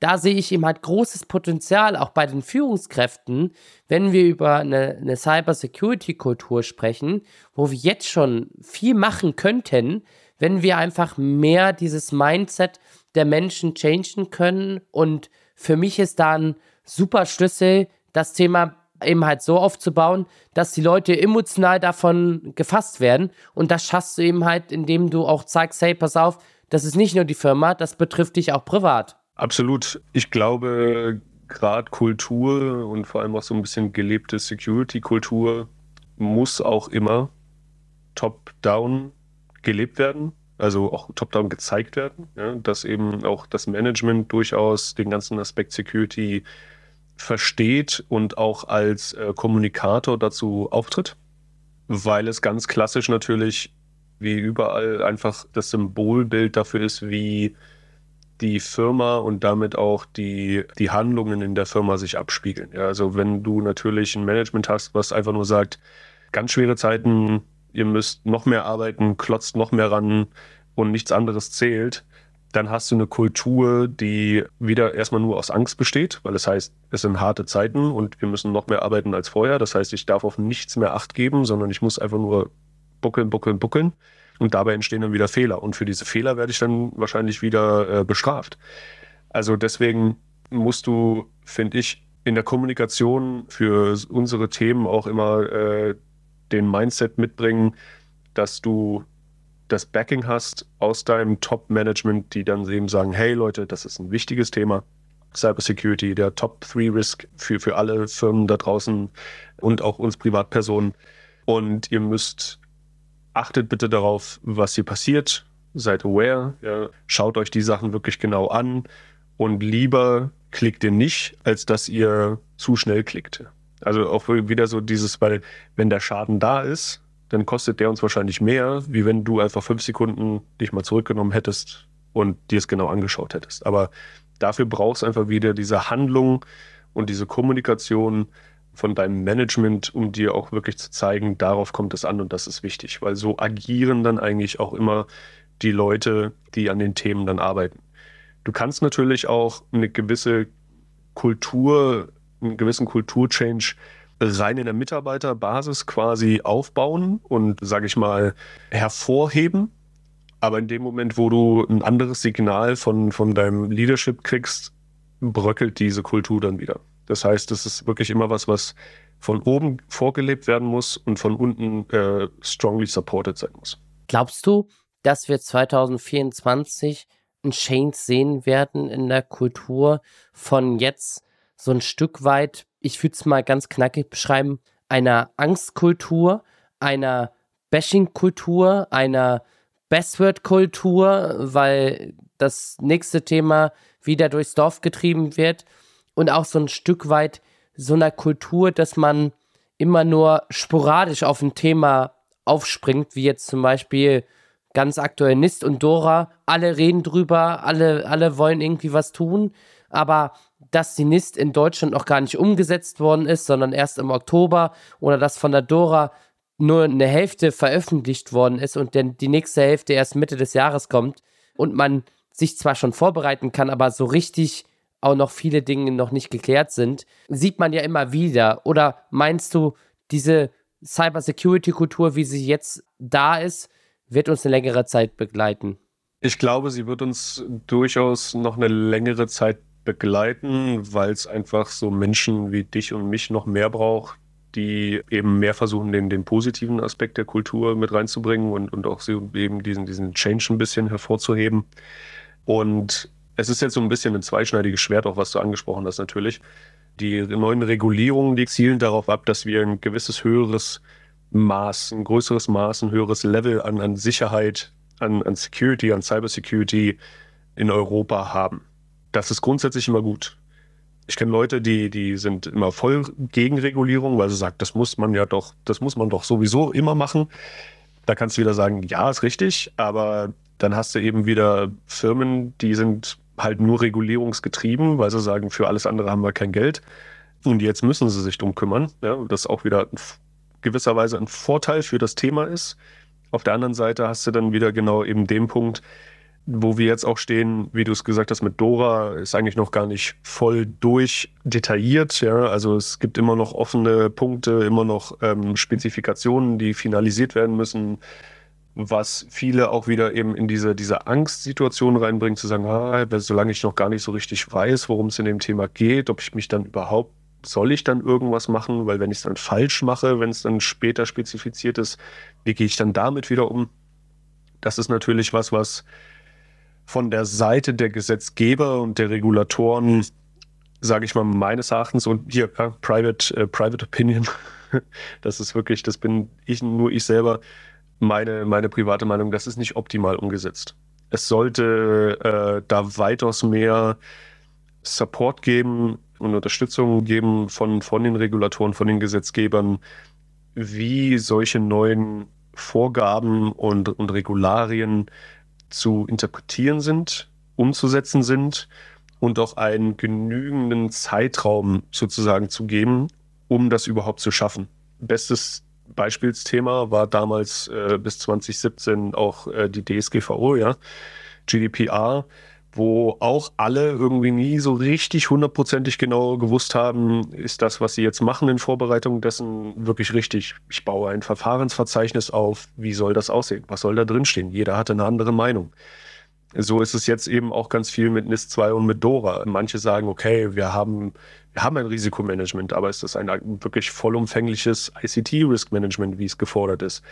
Da sehe ich eben halt großes Potenzial, auch bei den Führungskräften, wenn wir über eine, eine Cyber-Security-Kultur sprechen, wo wir jetzt schon viel machen könnten, wenn wir einfach mehr dieses Mindset der Menschen changen können. Und für mich ist da ein super Schlüssel, das Thema eben halt so aufzubauen, dass die Leute emotional davon gefasst werden. Und das schaffst du eben halt, indem du auch zeigst, hey, pass auf, das ist nicht nur die Firma, das betrifft dich auch privat. Absolut. Ich glaube, gerade Kultur und vor allem auch so ein bisschen gelebte Security-Kultur muss auch immer top-down gelebt werden, also auch top-down gezeigt werden, ja, dass eben auch das Management durchaus den ganzen Aspekt Security versteht und auch als äh, Kommunikator dazu auftritt, weil es ganz klassisch natürlich wie überall einfach das Symbolbild dafür ist, wie die Firma und damit auch die, die Handlungen in der Firma sich abspiegeln. Ja, also wenn du natürlich ein Management hast, was einfach nur sagt, ganz schwere Zeiten, ihr müsst noch mehr arbeiten, klotzt noch mehr ran und nichts anderes zählt, dann hast du eine Kultur, die wieder erstmal nur aus Angst besteht, weil es heißt, es sind harte Zeiten und wir müssen noch mehr arbeiten als vorher. Das heißt, ich darf auf nichts mehr Acht geben, sondern ich muss einfach nur buckeln, buckeln, buckeln. Und dabei entstehen dann wieder Fehler. Und für diese Fehler werde ich dann wahrscheinlich wieder äh, bestraft. Also deswegen musst du, finde ich, in der Kommunikation für unsere Themen auch immer äh, den Mindset mitbringen, dass du das Backing hast aus deinem Top-Management, die dann eben sagen, hey Leute, das ist ein wichtiges Thema. Cybersecurity, der Top-3-Risk für, für alle Firmen da draußen und auch uns Privatpersonen. Und ihr müsst, achtet bitte darauf, was hier passiert. Seid aware, ja. schaut euch die Sachen wirklich genau an und lieber klickt ihr nicht, als dass ihr zu schnell klickt. Also auch wieder so dieses, weil wenn der Schaden da ist, dann kostet der uns wahrscheinlich mehr, wie wenn du einfach fünf Sekunden dich mal zurückgenommen hättest und dir es genau angeschaut hättest. Aber dafür brauchst einfach wieder diese Handlung und diese Kommunikation von deinem Management, um dir auch wirklich zu zeigen, darauf kommt es an und das ist wichtig, weil so agieren dann eigentlich auch immer die Leute, die an den Themen dann arbeiten. Du kannst natürlich auch eine gewisse Kultur, einen gewissen Kulturchange rein in der Mitarbeiterbasis quasi aufbauen und, sage ich mal, hervorheben. Aber in dem Moment, wo du ein anderes Signal von, von deinem Leadership kriegst, bröckelt diese Kultur dann wieder. Das heißt, es ist wirklich immer was, was von oben vorgelebt werden muss und von unten äh, strongly supported sein muss. Glaubst du, dass wir 2024 ein Change sehen werden in der Kultur von jetzt so ein Stück weit ich würde es mal ganz knackig beschreiben, einer Angstkultur, einer Bashing-Kultur, einer Bestword-Kultur, weil das nächste Thema wieder durchs Dorf getrieben wird und auch so ein Stück weit so einer Kultur, dass man immer nur sporadisch auf ein Thema aufspringt, wie jetzt zum Beispiel ganz aktuell Nist und Dora. Alle reden drüber, alle, alle wollen irgendwie was tun, aber dass die NIST in Deutschland noch gar nicht umgesetzt worden ist, sondern erst im Oktober oder dass von der Dora nur eine Hälfte veröffentlicht worden ist und denn die nächste Hälfte erst Mitte des Jahres kommt und man sich zwar schon vorbereiten kann, aber so richtig auch noch viele Dinge noch nicht geklärt sind, sieht man ja immer wieder. Oder meinst du, diese Cybersecurity-Kultur, wie sie jetzt da ist, wird uns eine längere Zeit begleiten? Ich glaube, sie wird uns durchaus noch eine längere Zeit begleiten, weil es einfach so Menschen wie dich und mich noch mehr braucht, die eben mehr versuchen, den, den positiven Aspekt der Kultur mit reinzubringen und, und auch eben diesen, diesen Change ein bisschen hervorzuheben. Und es ist jetzt so ein bisschen ein zweischneidiges Schwert, auch was du angesprochen hast natürlich. Die neuen Regulierungen, die zielen darauf ab, dass wir ein gewisses höheres Maß, ein größeres Maß, ein höheres Level an, an Sicherheit, an, an Security, an Cybersecurity in Europa haben. Das ist grundsätzlich immer gut. Ich kenne Leute, die, die sind immer voll gegen Regulierung, weil sie sagen, das muss man ja doch, das muss man doch sowieso immer machen. Da kannst du wieder sagen, ja, ist richtig, aber dann hast du eben wieder Firmen, die sind halt nur regulierungsgetrieben, weil sie sagen, für alles andere haben wir kein Geld. Und jetzt müssen sie sich drum kümmern. Ja, das auch wieder gewisserweise ein Vorteil für das Thema ist. Auf der anderen Seite hast du dann wieder genau eben den Punkt, wo wir jetzt auch stehen, wie du es gesagt hast, mit Dora ist eigentlich noch gar nicht voll durch detailliert. Ja? Also es gibt immer noch offene Punkte, immer noch ähm, Spezifikationen, die finalisiert werden müssen was viele auch wieder eben in diese, diese Angstsituation reinbringt, zu sagen, ah, solange ich noch gar nicht so richtig weiß, worum es in dem Thema geht, ob ich mich dann überhaupt, soll ich dann irgendwas machen, weil wenn ich es dann falsch mache, wenn es dann später spezifiziert ist, wie gehe ich dann damit wieder um? Das ist natürlich was, was von der Seite der Gesetzgeber und der Regulatoren, sage ich mal, meines Erachtens und hier, ja, Private, äh, Private Opinion, (laughs) das ist wirklich, das bin ich, nur ich selber, meine, meine private Meinung, das ist nicht optimal umgesetzt. Es sollte äh, da weitaus mehr Support geben und Unterstützung geben von, von den Regulatoren, von den Gesetzgebern, wie solche neuen Vorgaben und, und Regularien zu interpretieren sind, umzusetzen sind und auch einen genügenden Zeitraum sozusagen zu geben, um das überhaupt zu schaffen. Bestes Beispielsthema war damals äh, bis 2017 auch äh, die DSGVO, ja, GDPR, wo auch alle irgendwie nie so richtig hundertprozentig genau gewusst haben, ist das, was sie jetzt machen in Vorbereitung dessen wirklich richtig. Ich baue ein Verfahrensverzeichnis auf, wie soll das aussehen? Was soll da drinstehen? Jeder hatte eine andere Meinung. So ist es jetzt eben auch ganz viel mit NIS 2 und mit Dora. Manche sagen, okay, wir haben wir haben ein Risikomanagement, aber ist das ein wirklich vollumfängliches ICT-Risk-Management, wie es gefordert ist?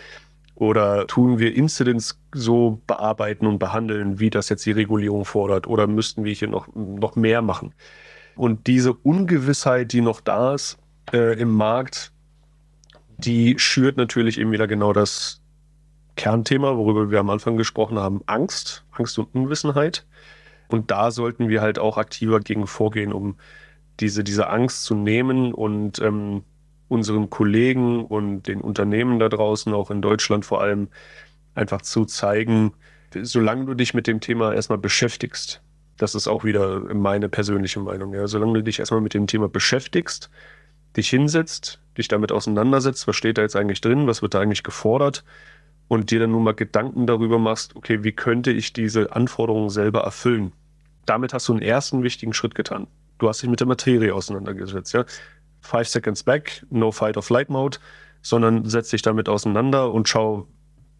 Oder tun wir Incidents so bearbeiten und behandeln, wie das jetzt die Regulierung fordert? Oder müssten wir hier noch, noch mehr machen? Und diese Ungewissheit, die noch da ist äh, im Markt, die schürt natürlich eben wieder genau das Kernthema, worüber wir am Anfang gesprochen haben, Angst, Angst und Unwissenheit. Und da sollten wir halt auch aktiver gegen vorgehen, um diese, diese Angst zu nehmen und ähm, unseren Kollegen und den Unternehmen da draußen, auch in Deutschland vor allem, einfach zu zeigen, solange du dich mit dem Thema erstmal beschäftigst, das ist auch wieder meine persönliche Meinung, ja, solange du dich erstmal mit dem Thema beschäftigst, dich hinsetzt, dich damit auseinandersetzt, was steht da jetzt eigentlich drin, was wird da eigentlich gefordert und dir dann nur mal Gedanken darüber machst, okay, wie könnte ich diese Anforderungen selber erfüllen? Damit hast du einen ersten wichtigen Schritt getan du hast dich mit der Materie auseinandergesetzt. Ja? Five Seconds Back, No Fight or Flight Mode, sondern setz dich damit auseinander und schau,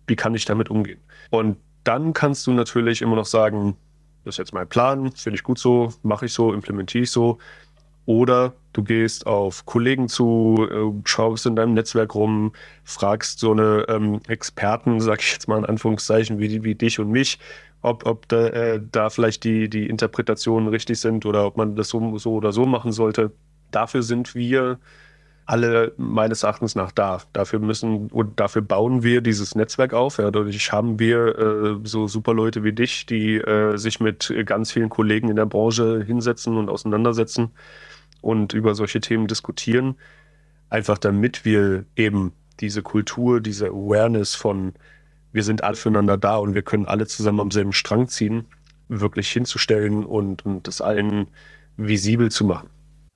wie kann ich damit umgehen. Und dann kannst du natürlich immer noch sagen, das ist jetzt mein Plan, finde ich gut so, mache ich so, implementiere ich so. Oder du gehst auf Kollegen zu, äh, schaust in deinem Netzwerk rum, fragst so eine ähm, Experten, sag ich jetzt mal in Anführungszeichen, wie, wie dich und mich, ob, ob da, äh, da vielleicht die, die Interpretationen richtig sind oder ob man das so, so oder so machen sollte. Dafür sind wir alle meines Erachtens nach da. Dafür müssen und dafür bauen wir dieses Netzwerk auf. Ja, dadurch haben wir äh, so super Leute wie dich, die äh, sich mit ganz vielen Kollegen in der Branche hinsetzen und auseinandersetzen und über solche Themen diskutieren. Einfach damit wir eben diese Kultur, diese Awareness von wir sind alle füreinander da und wir können alle zusammen am selben Strang ziehen, wirklich hinzustellen und, und das allen visibel zu machen.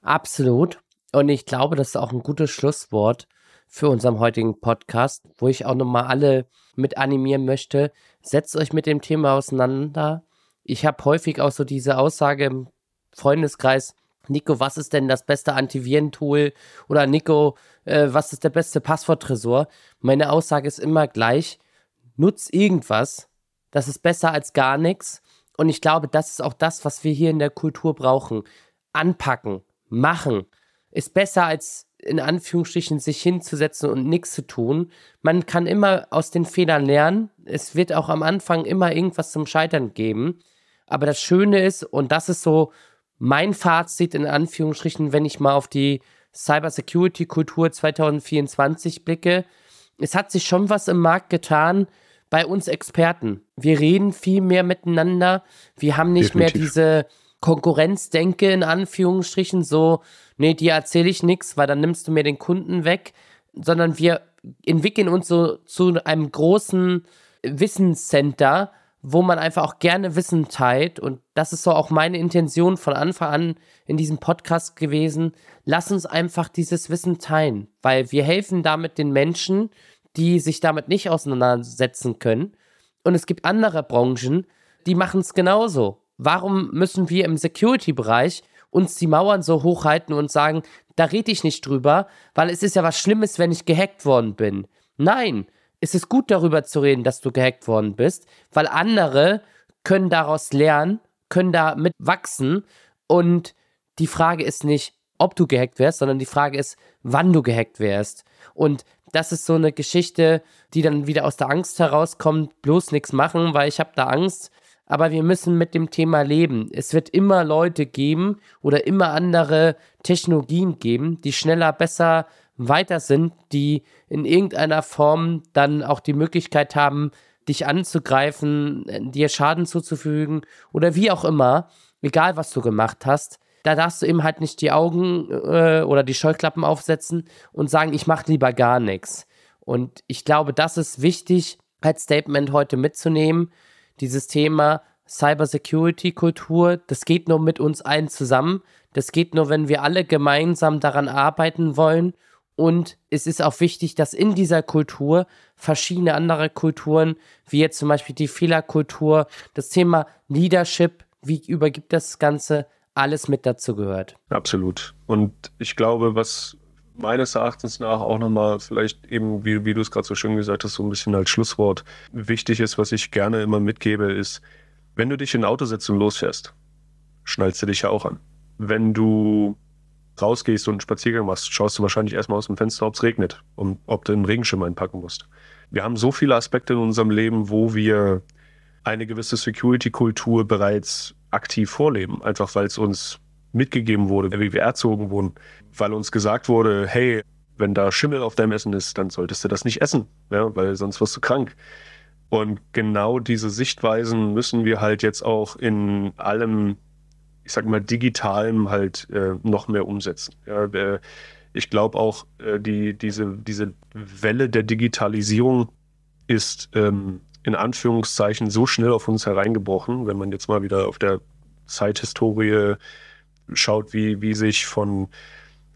Absolut. Und ich glaube, das ist auch ein gutes Schlusswort für unseren heutigen Podcast, wo ich auch nochmal alle mit animieren möchte. Setzt euch mit dem Thema auseinander. Ich habe häufig auch so diese Aussage im Freundeskreis, Nico, was ist denn das beste Antivirentool? Oder Nico, äh, was ist der beste Passworttresor? Meine Aussage ist immer gleich, nutz irgendwas. Das ist besser als gar nichts. Und ich glaube, das ist auch das, was wir hier in der Kultur brauchen. Anpacken, machen. Ist besser als in Anführungsstrichen sich hinzusetzen und nichts zu tun. Man kann immer aus den Fehlern lernen. Es wird auch am Anfang immer irgendwas zum Scheitern geben. Aber das Schöne ist, und das ist so mein Fazit in Anführungsstrichen, wenn ich mal auf die Cybersecurity-Kultur 2024 blicke, es hat sich schon was im Markt getan bei uns Experten. Wir reden viel mehr miteinander. Wir haben nicht Definitiv. mehr diese Konkurrenzdenke in Anführungsstrichen, so, nee, dir erzähle ich nichts, weil dann nimmst du mir den Kunden weg, sondern wir entwickeln uns so zu einem großen Wissenscenter, wo man einfach auch gerne Wissen teilt. Und das ist so auch meine Intention von Anfang an in diesem Podcast gewesen. Lass uns einfach dieses Wissen teilen, weil wir helfen damit den Menschen, die sich damit nicht auseinandersetzen können. Und es gibt andere Branchen, die machen es genauso. Warum müssen wir im Security-Bereich uns die Mauern so hochhalten und sagen, da rede ich nicht drüber, weil es ist ja was Schlimmes, wenn ich gehackt worden bin. Nein, es ist gut darüber zu reden, dass du gehackt worden bist, weil andere können daraus lernen, können damit wachsen und die Frage ist nicht, ob du gehackt wärst, sondern die Frage ist, wann du gehackt wärst. Und das ist so eine Geschichte, die dann wieder aus der Angst herauskommt, bloß nichts machen, weil ich habe da Angst. Aber wir müssen mit dem Thema leben. Es wird immer Leute geben oder immer andere Technologien geben, die schneller, besser, weiter sind, die in irgendeiner Form dann auch die Möglichkeit haben, dich anzugreifen, dir Schaden zuzufügen oder wie auch immer, egal was du gemacht hast. Da darfst du eben halt nicht die Augen äh, oder die Scheuklappen aufsetzen und sagen, ich mache lieber gar nichts. Und ich glaube, das ist wichtig als Statement heute mitzunehmen. Dieses Thema Cybersecurity-Kultur, das geht nur mit uns allen zusammen. Das geht nur, wenn wir alle gemeinsam daran arbeiten wollen und es ist auch wichtig, dass in dieser Kultur verschiedene andere Kulturen, wie jetzt zum Beispiel die Fehlerkultur, das Thema Leadership, wie übergibt das Ganze, alles mit dazu gehört. Absolut. Und ich glaube, was meines Erachtens nach auch nochmal vielleicht eben, wie, wie du es gerade so schön gesagt hast, so ein bisschen als Schlusswort wichtig ist, was ich gerne immer mitgebe, ist, wenn du dich in ein Auto setzt und losfährst, schnallst du dich ja auch an. Wenn du rausgehst und einen Spaziergang machst, schaust du wahrscheinlich erstmal aus dem Fenster, ob es regnet und ob du einen Regenschirm einpacken musst. Wir haben so viele Aspekte in unserem Leben, wo wir eine gewisse Security-Kultur bereits aktiv vorleben, einfach weil es uns mitgegeben wurde, wie wir erzogen wurden, weil uns gesagt wurde, hey, wenn da Schimmel auf deinem Essen ist, dann solltest du das nicht essen, ja, weil sonst wirst du krank. Und genau diese Sichtweisen müssen wir halt jetzt auch in allem ich sag mal, digitalem halt äh, noch mehr umsetzen. Ja, äh, ich glaube auch, äh, die, diese, diese Welle der Digitalisierung ist ähm, in Anführungszeichen so schnell auf uns hereingebrochen, wenn man jetzt mal wieder auf der Zeithistorie schaut, wie, wie sich von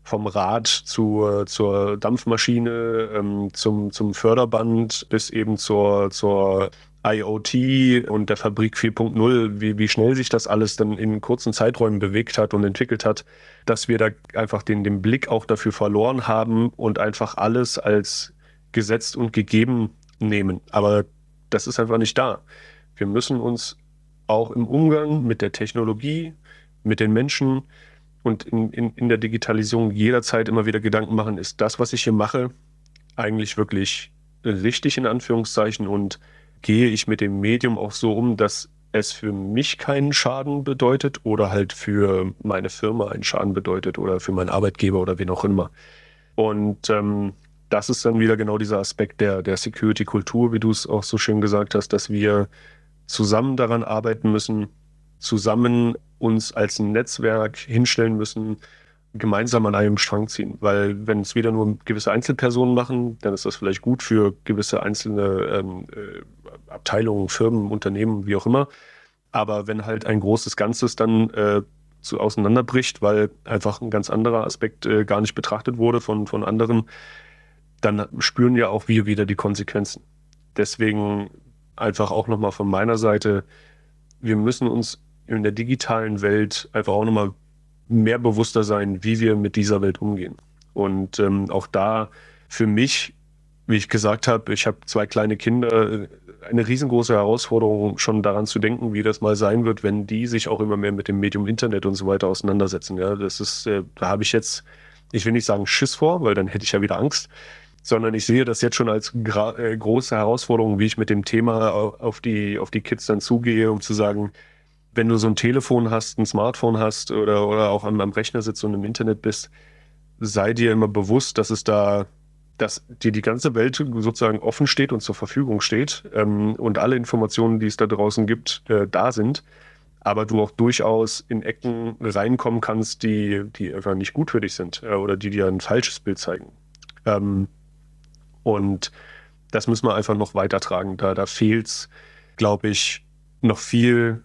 vom Rad zur, zur Dampfmaschine, ähm, zum, zum Förderband bis eben zur, zur IoT und der Fabrik 4.0, wie, wie schnell sich das alles dann in kurzen Zeiträumen bewegt hat und entwickelt hat, dass wir da einfach den, den Blick auch dafür verloren haben und einfach alles als gesetzt und gegeben nehmen. Aber das ist einfach nicht da. Wir müssen uns auch im Umgang mit der Technologie, mit den Menschen und in, in, in der Digitalisierung jederzeit immer wieder Gedanken machen, ist das, was ich hier mache, eigentlich wirklich richtig in Anführungszeichen und gehe ich mit dem Medium auch so um, dass es für mich keinen Schaden bedeutet oder halt für meine Firma einen Schaden bedeutet oder für meinen Arbeitgeber oder wen auch immer. Und ähm, das ist dann wieder genau dieser Aspekt der, der Security-Kultur, wie du es auch so schön gesagt hast, dass wir zusammen daran arbeiten müssen, zusammen uns als Netzwerk hinstellen müssen, gemeinsam an einem Strang ziehen. Weil wenn es wieder nur gewisse Einzelpersonen machen, dann ist das vielleicht gut für gewisse einzelne ähm, äh, Abteilungen, Firmen, Unternehmen, wie auch immer. Aber wenn halt ein großes Ganzes dann äh, zu auseinanderbricht, weil einfach ein ganz anderer Aspekt äh, gar nicht betrachtet wurde von, von anderen, dann spüren ja auch wir wieder die Konsequenzen. Deswegen einfach auch nochmal von meiner Seite, wir müssen uns in der digitalen Welt einfach auch nochmal mehr bewusster sein, wie wir mit dieser Welt umgehen. Und ähm, auch da für mich, wie ich gesagt habe, ich habe zwei kleine Kinder, eine riesengroße Herausforderung, schon daran zu denken, wie das mal sein wird, wenn die sich auch immer mehr mit dem Medium Internet und so weiter auseinandersetzen. Ja, das ist, äh, da habe ich jetzt ich will nicht sagen Schiss vor, weil dann hätte ich ja wieder Angst, sondern ich sehe das jetzt schon als äh, große Herausforderung, wie ich mit dem Thema auf die, auf die Kids dann zugehe, um zu sagen, wenn du so ein Telefon hast, ein Smartphone hast oder, oder auch am, am Rechner sitzt und im Internet bist, sei dir immer bewusst, dass es da, dass dir die ganze Welt sozusagen offen steht und zur Verfügung steht ähm, und alle Informationen, die es da draußen gibt, äh, da sind. Aber du auch durchaus in Ecken reinkommen kannst, die, die einfach nicht gut für dich sind äh, oder die dir ein falsches Bild zeigen. Ähm, und das müssen wir einfach noch weitertragen. Da, da fehlt es, glaube ich, noch viel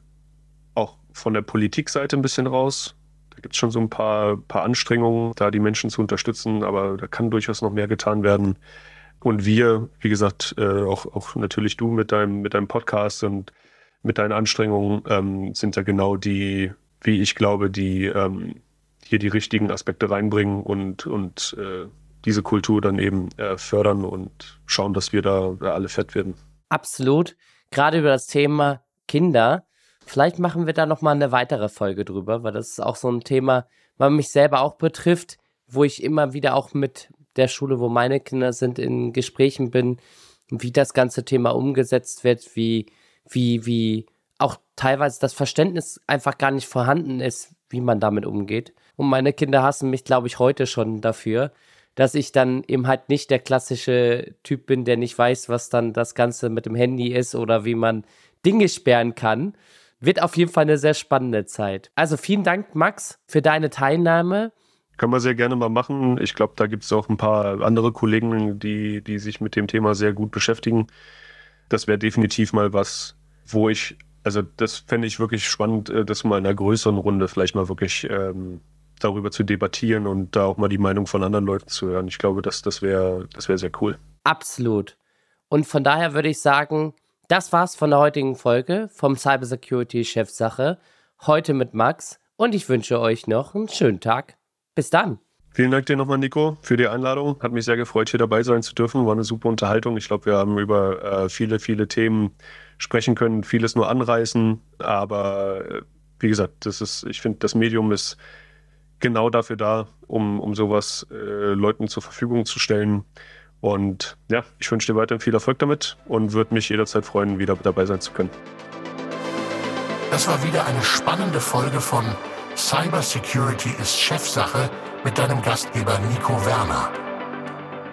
auch von der Politikseite ein bisschen raus. Da gibt es schon so ein paar, paar Anstrengungen, da die Menschen zu unterstützen, aber da kann durchaus noch mehr getan werden. Und wir, wie gesagt, äh, auch, auch natürlich du mit deinem, mit deinem Podcast und mit deinen Anstrengungen ähm, sind da genau die, wie ich glaube, die ähm, hier die richtigen Aspekte reinbringen und, und äh, diese Kultur dann eben äh, fördern und schauen, dass wir da, da alle fett werden. Absolut. Gerade über das Thema Kinder. Vielleicht machen wir da nochmal eine weitere Folge drüber, weil das ist auch so ein Thema, was mich selber auch betrifft, wo ich immer wieder auch mit der Schule, wo meine Kinder sind, in Gesprächen bin, wie das ganze Thema umgesetzt wird, wie, wie, wie auch teilweise das Verständnis einfach gar nicht vorhanden ist, wie man damit umgeht. Und meine Kinder hassen mich, glaube ich, heute schon dafür, dass ich dann eben halt nicht der klassische Typ bin, der nicht weiß, was dann das Ganze mit dem Handy ist oder wie man Dinge sperren kann. Wird auf jeden Fall eine sehr spannende Zeit. Also vielen Dank, Max, für deine Teilnahme. Können wir sehr gerne mal machen. Ich glaube, da gibt es auch ein paar andere Kollegen, die, die sich mit dem Thema sehr gut beschäftigen. Das wäre definitiv mal was, wo ich, also das fände ich wirklich spannend, äh, das mal in einer größeren Runde vielleicht mal wirklich ähm, darüber zu debattieren und da auch mal die Meinung von anderen Leuten zu hören. Ich glaube, das, das wäre das wär sehr cool. Absolut. Und von daher würde ich sagen, das war's von der heutigen Folge vom Cybersecurity Chefsache. Heute mit Max und ich wünsche euch noch einen schönen Tag. Bis dann. Vielen Dank dir nochmal, Nico, für die Einladung. Hat mich sehr gefreut, hier dabei sein zu dürfen. War eine super Unterhaltung. Ich glaube, wir haben über äh, viele, viele Themen sprechen können, vieles nur anreißen. Aber äh, wie gesagt, das ist, ich finde, das Medium ist genau dafür da, um, um sowas äh, Leuten zur Verfügung zu stellen. Und ja, ich wünsche dir weiterhin viel Erfolg damit und würde mich jederzeit freuen, wieder dabei sein zu können. Das war wieder eine spannende Folge von Cybersecurity ist Chefsache mit deinem Gastgeber Nico Werner.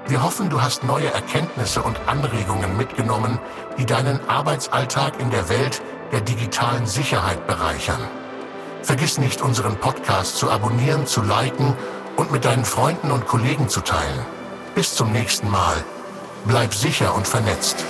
Wir hoffen, du hast neue Erkenntnisse und Anregungen mitgenommen, die deinen Arbeitsalltag in der Welt der digitalen Sicherheit bereichern. Vergiss nicht, unseren Podcast zu abonnieren, zu liken und mit deinen Freunden und Kollegen zu teilen. Bis zum nächsten Mal. Bleib sicher und vernetzt.